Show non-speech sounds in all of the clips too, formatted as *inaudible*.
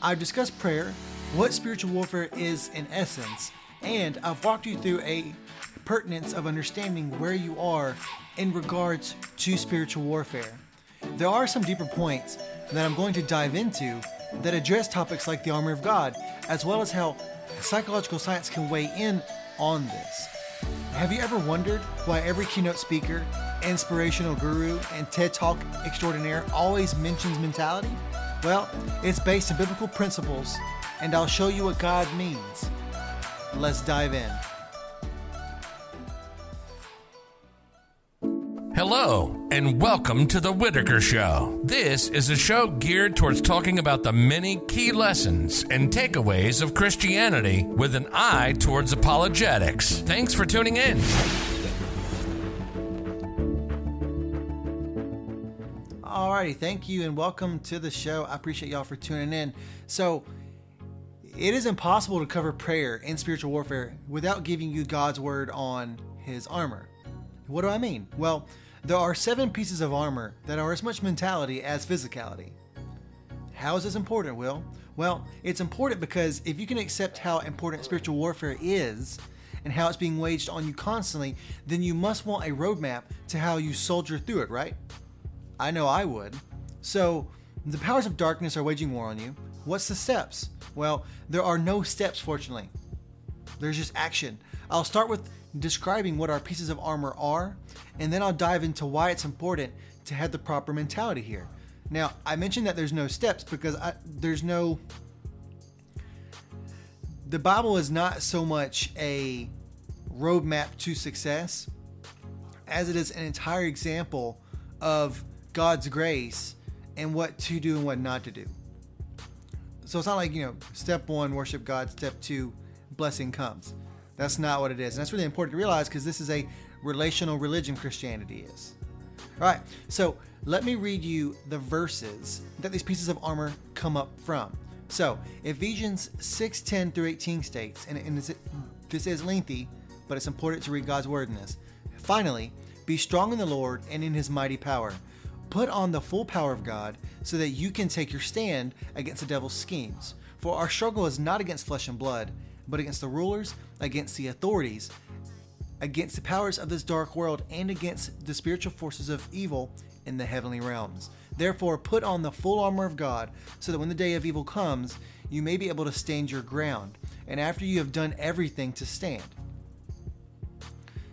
I've discussed prayer, what spiritual warfare is in essence, and I've walked you through a pertinence of understanding where you are in regards to spiritual warfare. There are some deeper points that I'm going to dive into that address topics like the armor of God, as well as how psychological science can weigh in on this. Have you ever wondered why every keynote speaker, inspirational guru, and TED Talk extraordinaire always mentions mentality? Well, it's based on biblical principles, and I'll show you what God means. Let's dive in. Hello, and welcome to The Whitaker Show. This is a show geared towards talking about the many key lessons and takeaways of Christianity with an eye towards apologetics. Thanks for tuning in. Alrighty, thank you and welcome to the show. I appreciate y'all for tuning in. So, it is impossible to cover prayer and spiritual warfare without giving you God's word on his armor. What do I mean? Well, there are seven pieces of armor that are as much mentality as physicality. How is this important, Will? Well, it's important because if you can accept how important spiritual warfare is and how it's being waged on you constantly, then you must want a roadmap to how you soldier through it, right? I know I would. So, the powers of darkness are waging war on you. What's the steps? Well, there are no steps, fortunately. There's just action. I'll start with describing what our pieces of armor are, and then I'll dive into why it's important to have the proper mentality here. Now, I mentioned that there's no steps because I, there's no. The Bible is not so much a roadmap to success as it is an entire example of God's grace and what to do and what not to do. So it's not like, you know, step one, worship God, step two, blessing comes. That's not what it is. And that's really important to realize because this is a relational religion, Christianity is. All right, so let me read you the verses that these pieces of armor come up from. So Ephesians 6 10 through 18 states, and, and this, this is lengthy, but it's important to read God's word in this. Finally, be strong in the Lord and in his mighty power. Put on the full power of God so that you can take your stand against the devil's schemes. For our struggle is not against flesh and blood, but against the rulers, against the authorities, against the powers of this dark world, and against the spiritual forces of evil in the heavenly realms. Therefore, put on the full armor of God, so that when the day of evil comes, you may be able to stand your ground, and after you have done everything to stand.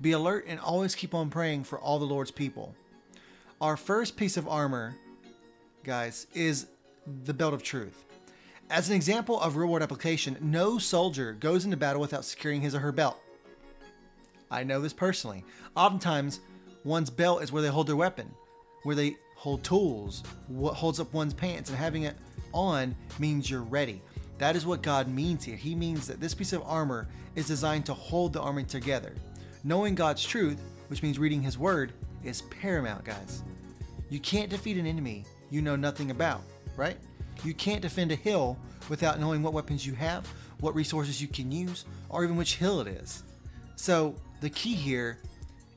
be alert and always keep on praying for all the Lord's people. Our first piece of armor, guys, is the belt of truth. As an example of real world application, no soldier goes into battle without securing his or her belt. I know this personally. Oftentimes, one's belt is where they hold their weapon, where they hold tools, what holds up one's pants, and having it on means you're ready. That is what God means here. He means that this piece of armor is designed to hold the army together. Knowing God's truth, which means reading His Word, is paramount, guys. You can't defeat an enemy you know nothing about, right? You can't defend a hill without knowing what weapons you have, what resources you can use, or even which hill it is. So, the key here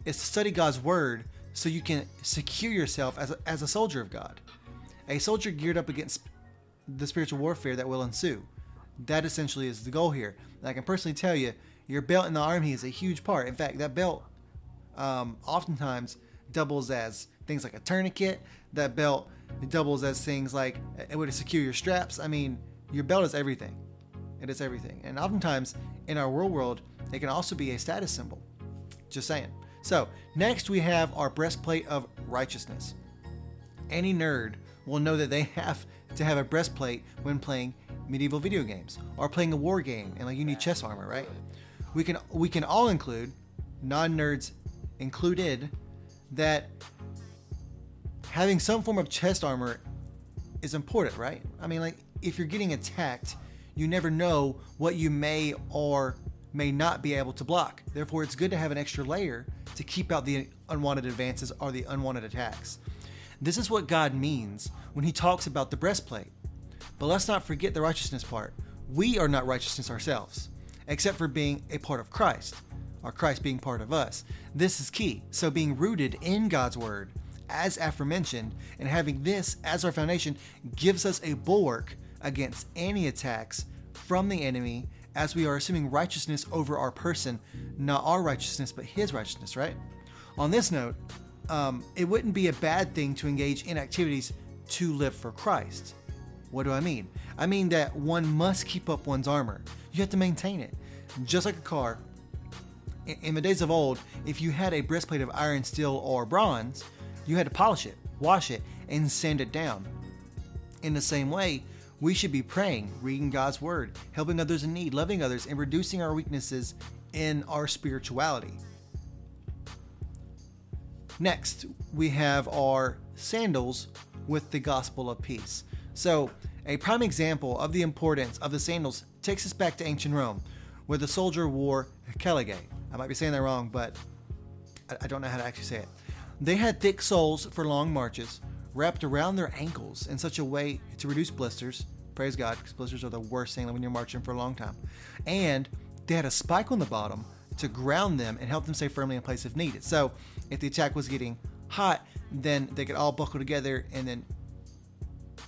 is to study God's Word so you can secure yourself as a, as a soldier of God. A soldier geared up against the spiritual warfare that will ensue. That essentially is the goal here. And I can personally tell you, your belt in the army is a huge part. In fact, that belt um, oftentimes doubles as things like a tourniquet. That belt doubles as things like it would secure your straps. I mean, your belt is everything. It is everything. And oftentimes in our real world, it can also be a status symbol. Just saying. So, next we have our breastplate of righteousness. Any nerd will know that they *laughs* have to have a breastplate when playing medieval video games or playing a war game and like you need chest armor, right? We can we can all include non-nerds included that having some form of chest armor is important, right? I mean like if you're getting attacked, you never know what you may or may not be able to block. Therefore, it's good to have an extra layer to keep out the unwanted advances or the unwanted attacks. This is what God means when He talks about the breastplate. But let's not forget the righteousness part. We are not righteousness ourselves, except for being a part of Christ, or Christ being part of us. This is key. So, being rooted in God's Word, as aforementioned, and having this as our foundation gives us a bulwark against any attacks from the enemy as we are assuming righteousness over our person, not our righteousness, but his righteousness, right? On this note, um, it wouldn't be a bad thing to engage in activities to live for Christ. What do I mean? I mean that one must keep up one's armor. You have to maintain it. Just like a car, in the days of old, if you had a breastplate of iron, steel, or bronze, you had to polish it, wash it, and sand it down. In the same way, we should be praying, reading God's word, helping others in need, loving others, and reducing our weaknesses in our spirituality. Next, we have our sandals with the gospel of peace. So, a prime example of the importance of the sandals takes us back to ancient Rome, where the soldier wore caligae. I might be saying that wrong, but I don't know how to actually say it. They had thick soles for long marches, wrapped around their ankles in such a way to reduce blisters. Praise God, because blisters are the worst thing when you're marching for a long time. And they had a spike on the bottom to ground them and help them stay firmly in place if needed. So if the attack was getting hot, then they could all buckle together and then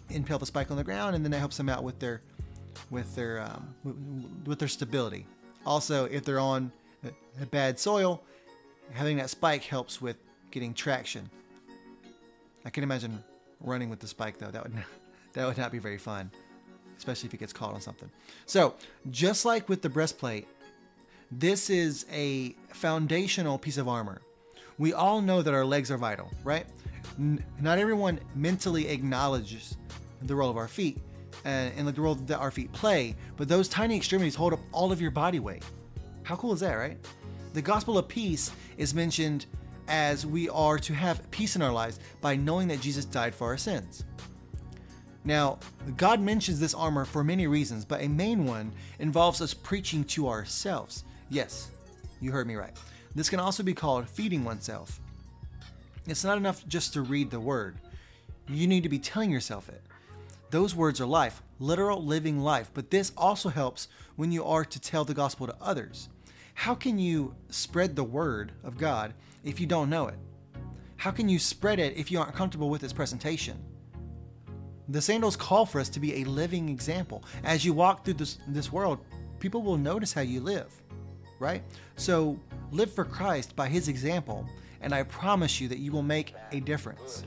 impale the spike on the ground, and then that helps them out with their with their um, with their stability. Also, if they're on bad soil, having that spike helps with getting traction. I can imagine running with the spike though. That would not, *laughs* that would not be very fun, especially if it gets caught on something. So, just like with the breastplate, this is a foundational piece of armor. We all know that our legs are vital, right? N- not everyone mentally acknowledges the role of our feet and, and the role that our feet play, but those tiny extremities hold up all of your body weight. How cool is that, right? The gospel of peace is mentioned as we are to have peace in our lives by knowing that Jesus died for our sins. Now, God mentions this armor for many reasons, but a main one involves us preaching to ourselves. Yes, you heard me right. This can also be called feeding oneself. It's not enough just to read the word, you need to be telling yourself it. Those words are life, literal living life, but this also helps when you are to tell the gospel to others. How can you spread the word of God if you don't know it? How can you spread it if you aren't comfortable with its presentation? The sandals call for us to be a living example. As you walk through this, this world, people will notice how you live, right? So live for Christ by his example, and I promise you that you will make a difference.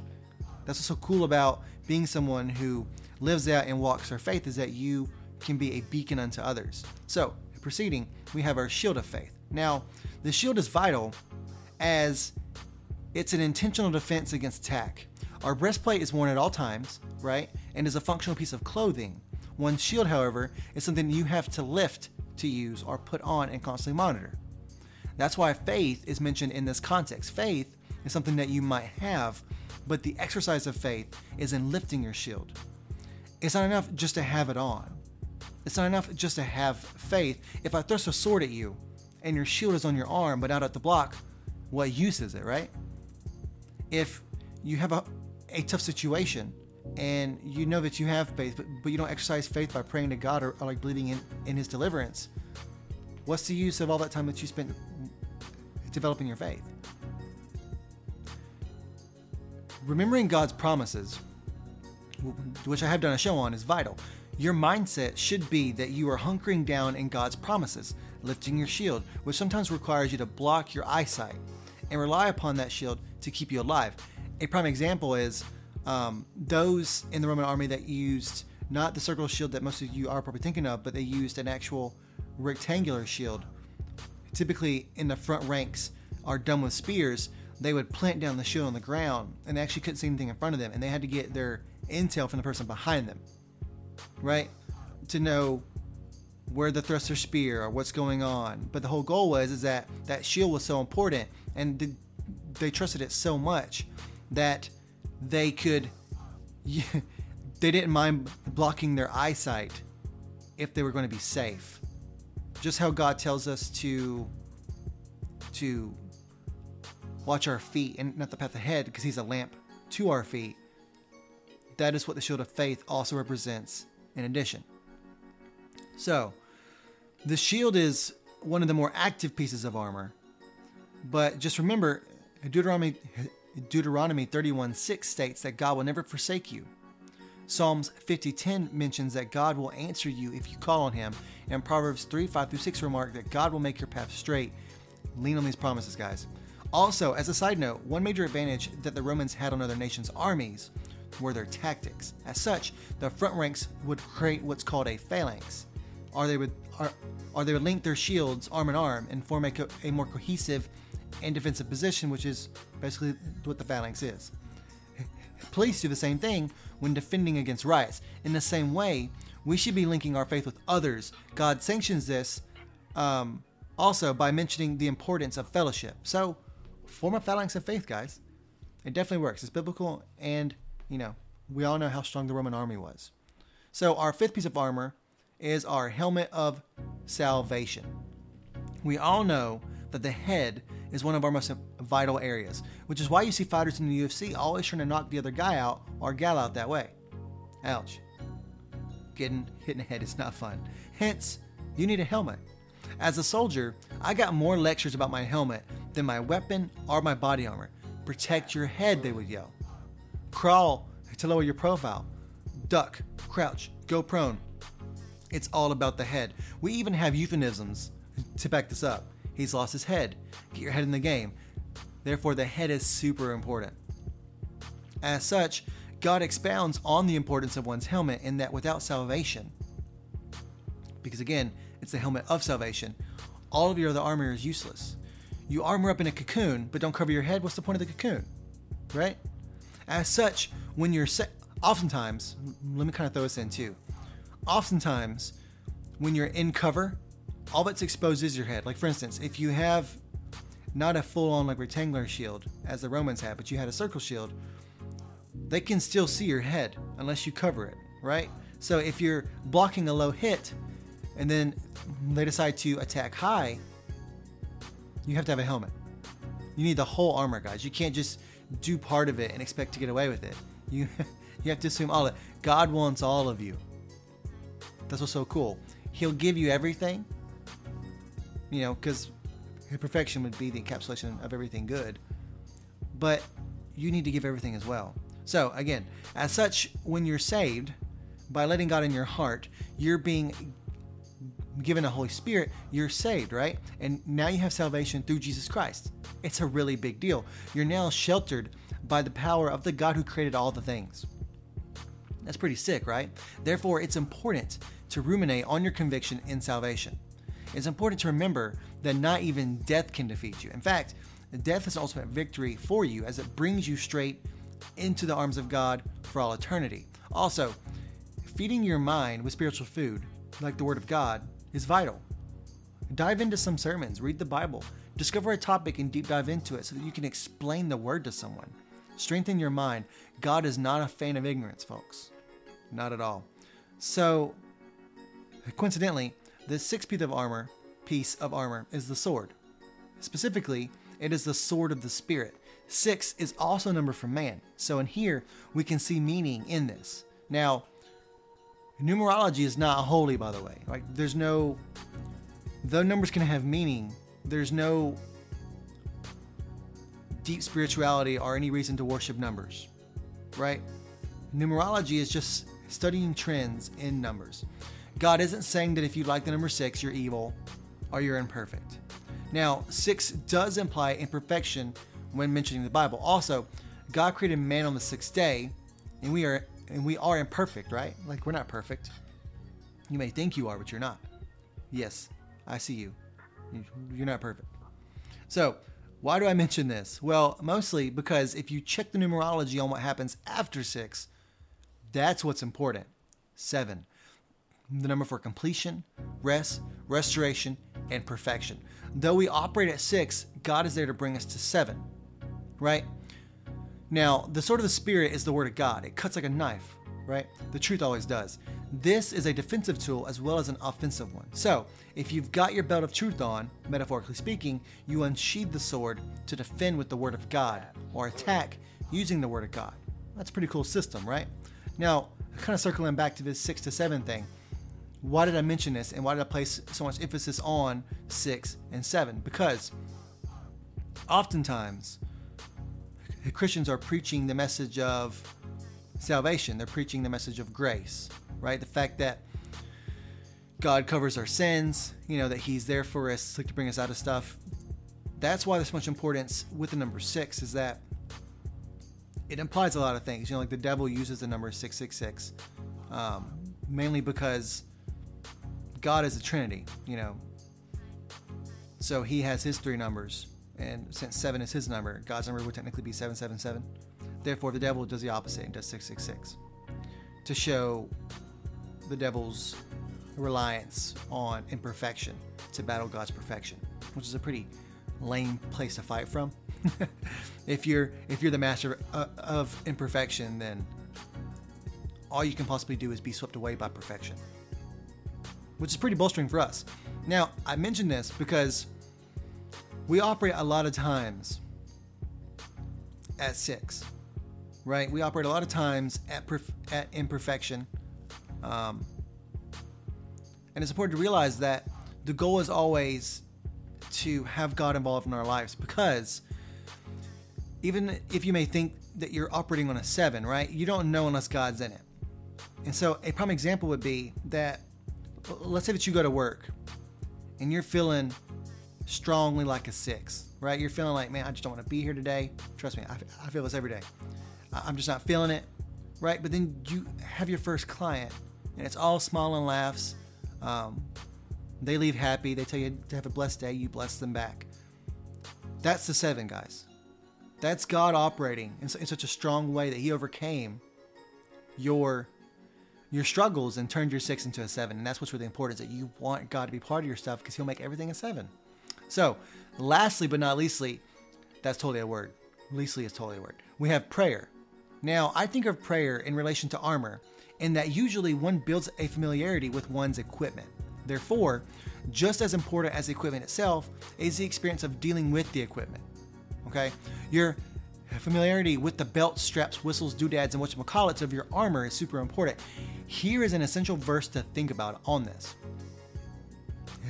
That's what's so cool about being someone who lives out and walks their faith is that you can be a beacon unto others. So, proceeding, we have our shield of faith. Now, the shield is vital as it's an intentional defense against attack. Our breastplate is worn at all times, right? And is a functional piece of clothing. One shield, however, is something you have to lift to use or put on and constantly monitor. That's why faith is mentioned in this context. Faith is something that you might have, but the exercise of faith is in lifting your shield. It's not enough just to have it on. It's not enough just to have faith. If I thrust a sword at you and your shield is on your arm but not at the block, what use is it, right? If you have a, a tough situation and you know that you have faith, but, but you don't exercise faith by praying to God or, or like believing in, in His deliverance, what's the use of all that time that you spent developing your faith? Remembering God's promises, which I have done a show on, is vital. Your mindset should be that you are hunkering down in God's promises, lifting your shield, which sometimes requires you to block your eyesight and rely upon that shield to keep you alive. A prime example is um, those in the Roman army that used not the circular shield that most of you are probably thinking of, but they used an actual rectangular shield. Typically, in the front ranks, are done with spears. They would plant down the shield on the ground, and they actually couldn't see anything in front of them, and they had to get their intel from the person behind them, right, to know where the thruster spear or what's going on. But the whole goal was is that that shield was so important, and they trusted it so much that they could *laughs* they didn't mind blocking their eyesight if they were going to be safe. Just how God tells us to to watch our feet and not the path ahead because he's a lamp to our feet. That is what the shield of faith also represents in addition. So, the shield is one of the more active pieces of armor. But just remember, Deuteronomy Deuteronomy 31 6 states that God will never forsake you. Psalms 50:10 mentions that God will answer you if you call on him, and Proverbs 3 5 through 6 remark that God will make your path straight. Lean on these promises, guys. Also, as a side note, one major advantage that the Romans had on other nations' armies were their tactics. As such, the front ranks would create what's called a phalanx, or they would or, or they would link their shields arm in arm and form a, co- a more cohesive and defensive position, which is basically what the phalanx is. *laughs* Police do the same thing when defending against riots. In the same way, we should be linking our faith with others. God sanctions this um, also by mentioning the importance of fellowship. So, form a phalanx of faith, guys. It definitely works. It's biblical, and you know we all know how strong the Roman army was. So, our fifth piece of armor is our helmet of salvation. We all know that the head is one of our most vital areas, which is why you see fighters in the UFC always trying to knock the other guy out or gal out that way. Ouch. Getting hit in the head is not fun. Hence, you need a helmet. As a soldier, I got more lectures about my helmet than my weapon or my body armor. Protect your head, they would yell. Crawl to lower your profile. Duck, crouch, go prone. It's all about the head. We even have euphemisms to back this up. He's lost his head. Get your head in the game. Therefore, the head is super important. As such, God expounds on the importance of one's helmet in that without salvation, because again, it's the helmet of salvation, all of your other armor is useless. You armor up in a cocoon, but don't cover your head. What's the point of the cocoon? Right? As such, when you're se- oftentimes, let me kind of throw this in too. Oftentimes, when you're in cover, all that's exposed is your head. Like for instance, if you have not a full-on like rectangular shield as the Romans had, but you had a circle shield, they can still see your head unless you cover it, right? So if you're blocking a low hit and then they decide to attack high, you have to have a helmet. You need the whole armor, guys. You can't just do part of it and expect to get away with it. You *laughs* you have to assume all of it. God wants all of you. That's what's so cool. He'll give you everything, you know, because perfection would be the encapsulation of everything good. But you need to give everything as well. So, again, as such, when you're saved, by letting God in your heart, you're being given a Holy Spirit, you're saved, right? And now you have salvation through Jesus Christ. It's a really big deal. You're now sheltered by the power of the God who created all the things. That's pretty sick, right? Therefore, it's important to ruminate on your conviction in salvation. It's important to remember that not even death can defeat you. In fact, death is ultimate victory for you as it brings you straight into the arms of God for all eternity. Also, feeding your mind with spiritual food, like the Word of God, is vital. Dive into some sermons, read the Bible, discover a topic and deep dive into it so that you can explain the Word to someone. Strengthen your mind. God is not a fan of ignorance, folks. Not at all. So, coincidentally, the sixth piece of armor, piece of armor is the sword. Specifically, it is the sword of the spirit. Six is also a number for man. So in here, we can see meaning in this. Now, numerology is not holy, by the way. Like there's no, though numbers can have meaning, there's no deep spirituality or any reason to worship numbers, right? Numerology is just studying trends in numbers. God isn't saying that if you like the number six, you're evil or you're imperfect. Now, six does imply imperfection when mentioning the Bible. Also, God created man on the sixth day, and we are and we are imperfect, right? Like we're not perfect. You may think you are, but you're not. Yes, I see you. You're not perfect. So, why do I mention this? Well, mostly because if you check the numerology on what happens after six, that's what's important. Seven the number for completion, rest, restoration, and perfection. Though we operate at six, God is there to bring us to seven, right? Now, the sword of the Spirit is the word of God. It cuts like a knife, right? The truth always does. This is a defensive tool as well as an offensive one. So, if you've got your belt of truth on, metaphorically speaking, you unsheathe the sword to defend with the word of God or attack using the word of God. That's a pretty cool system, right? Now, kind of circling back to this 6 to 7 thing. Why did I mention this and why did I place so much emphasis on 6 and 7? Because oftentimes Christians are preaching the message of salvation. They're preaching the message of grace, right? The fact that God covers our sins, you know, that He's there for us like to bring us out of stuff. That's why there's so much importance with the number six, is that it implies a lot of things. You know, like the devil uses the number 666, um, mainly because God is a Trinity, you know. So he has his three numbers, and since seven is his number, God's number would technically be 777. Therefore, the devil does the opposite and does 666 to show the devil's reliance on imperfection to battle God's perfection, which is a pretty lame place to fight from. *laughs* if you're if you're the master of, of imperfection, then all you can possibly do is be swept away by perfection, which is pretty bolstering for us. Now, I mention this because we operate a lot of times at six, right? We operate a lot of times at perf- at imperfection, um, and it's important to realize that the goal is always to have God involved in our lives because even if you may think that you're operating on a seven, right? You don't know unless God's in it. And so a prime example would be that let's say that you go to work and you're feeling strongly like a six, right? You're feeling like, man, I just don't want to be here today. Trust me, I, I feel this every day. I'm just not feeling it, right? But then you have your first client and it's all smile and laughs. Um, they leave happy. They tell you to have a blessed day. You bless them back. That's the seven, guys. That's God operating in, in such a strong way that He overcame your your struggles and turned your six into a seven. And that's what's really important is that you want God to be part of your stuff because He'll make everything a seven. So, lastly but not leastly, that's totally a word. Leastly is totally a word. We have prayer. Now, I think of prayer in relation to armor, in that usually one builds a familiarity with one's equipment. Therefore, just as important as the equipment itself is the experience of dealing with the equipment. Okay? Your familiarity with the belts, straps, whistles, doodads, and whatchamacallits of your armor is super important. Here is an essential verse to think about on this.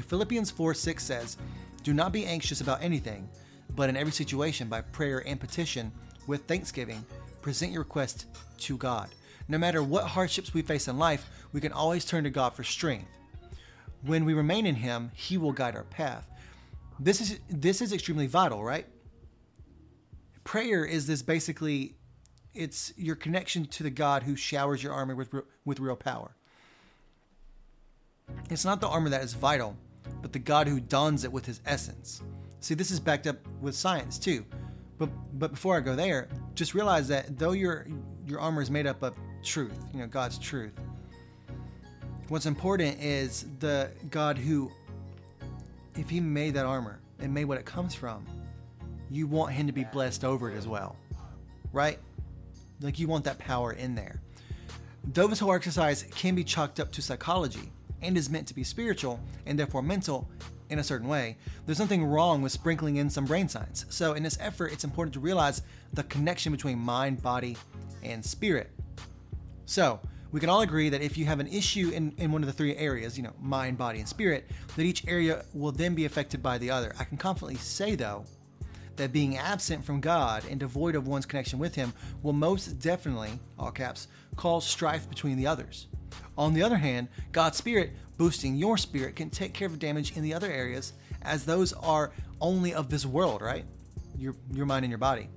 Philippians 4 6 says, Do not be anxious about anything, but in every situation, by prayer and petition, with thanksgiving, present your request to God. No matter what hardships we face in life, we can always turn to God for strength. When we remain in Him, He will guide our path. This is this is extremely vital, right? Prayer is this basically it's your connection to the God who showers your armor with with real power. It's not the armor that is vital, but the God who dons it with his essence. See, this is backed up with science too. But but before I go there, just realize that though your your armor is made up of truth, you know, God's truth. What's important is the God who if he made that armor and made what it comes from, you want him to be blessed over it as well. Right? Like you want that power in there. Though this whole exercise can be chalked up to psychology and is meant to be spiritual and therefore mental in a certain way, there's nothing wrong with sprinkling in some brain science. So, in this effort, it's important to realize the connection between mind, body, and spirit. So, we can all agree that if you have an issue in, in one of the three areas, you know, mind, body, and spirit, that each area will then be affected by the other. I can confidently say, though, that being absent from God and devoid of one's connection with Him will most definitely, all caps, cause strife between the others. On the other hand, God's Spirit boosting your spirit can take care of damage in the other areas, as those are only of this world, right? Your, your mind and your body.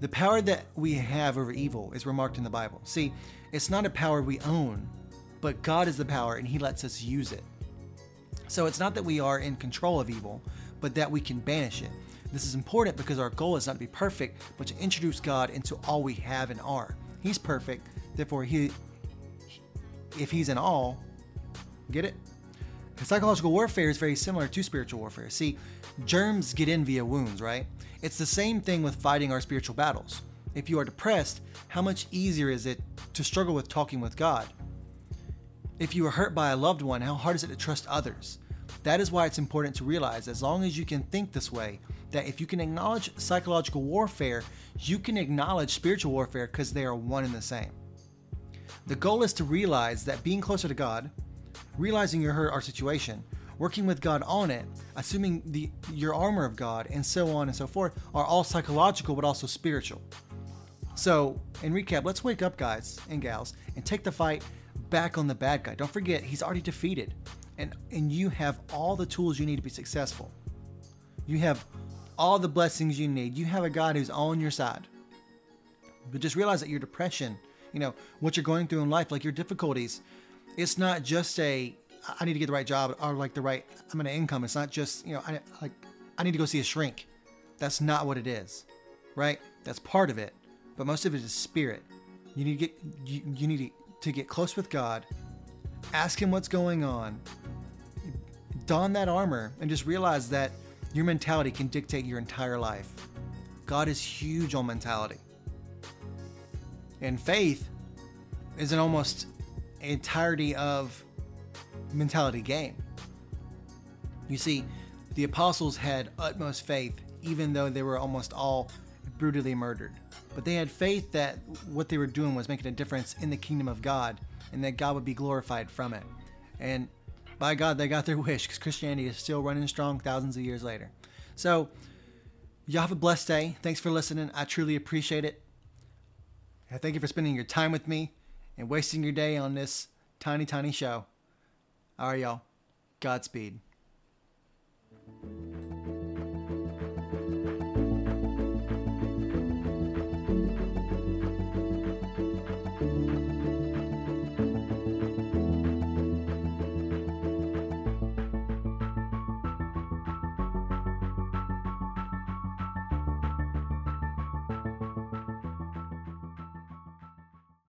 The power that we have over evil is remarked in the Bible. See, it's not a power we own, but God is the power and He lets us use it. So it's not that we are in control of evil, but that we can banish it. This is important because our goal is not to be perfect, but to introduce God into all we have and are. He's perfect, therefore, He, if He's in all, get it? Psychological warfare is very similar to spiritual warfare. See, germs get in via wounds, right? It's the same thing with fighting our spiritual battles. If you are depressed, how much easier is it to struggle with talking with God? If you are hurt by a loved one, how hard is it to trust others? That is why it's important to realize, as long as you can think this way, that if you can acknowledge psychological warfare, you can acknowledge spiritual warfare because they are one and the same. The goal is to realize that being closer to God, realizing your hurt or situation, working with God on it, assuming the your armor of God, and so on and so forth, are all psychological but also spiritual. So, in recap, let's wake up, guys and gals, and take the fight back on the bad guy. Don't forget, he's already defeated, and and you have all the tools you need to be successful. You have all the blessings you need. You have a God who's on your side. But just realize that your depression, you know, what you're going through in life, like your difficulties, it's not just a I need to get the right job or like the right I'm an income. It's not just you know I like I need to go see a shrink. That's not what it is, right? That's part of it, but most of it is spirit. You need to get you, you need to, to get close with God. Ask Him what's going on. Don that armor and just realize that your mentality can dictate your entire life. God is huge on mentality. And faith is an almost entirety of mentality game. You see, the apostles had utmost faith, even though they were almost all brutally murdered. But they had faith that what they were doing was making a difference in the kingdom of God and that God would be glorified from it. And by God, they got their *laughs* wish because Christianity is still running strong thousands of years later. So, y'all have a blessed day. Thanks for listening. I truly appreciate it. I thank you for spending your time with me and wasting your day on this tiny, tiny show. All right, y'all. Godspeed.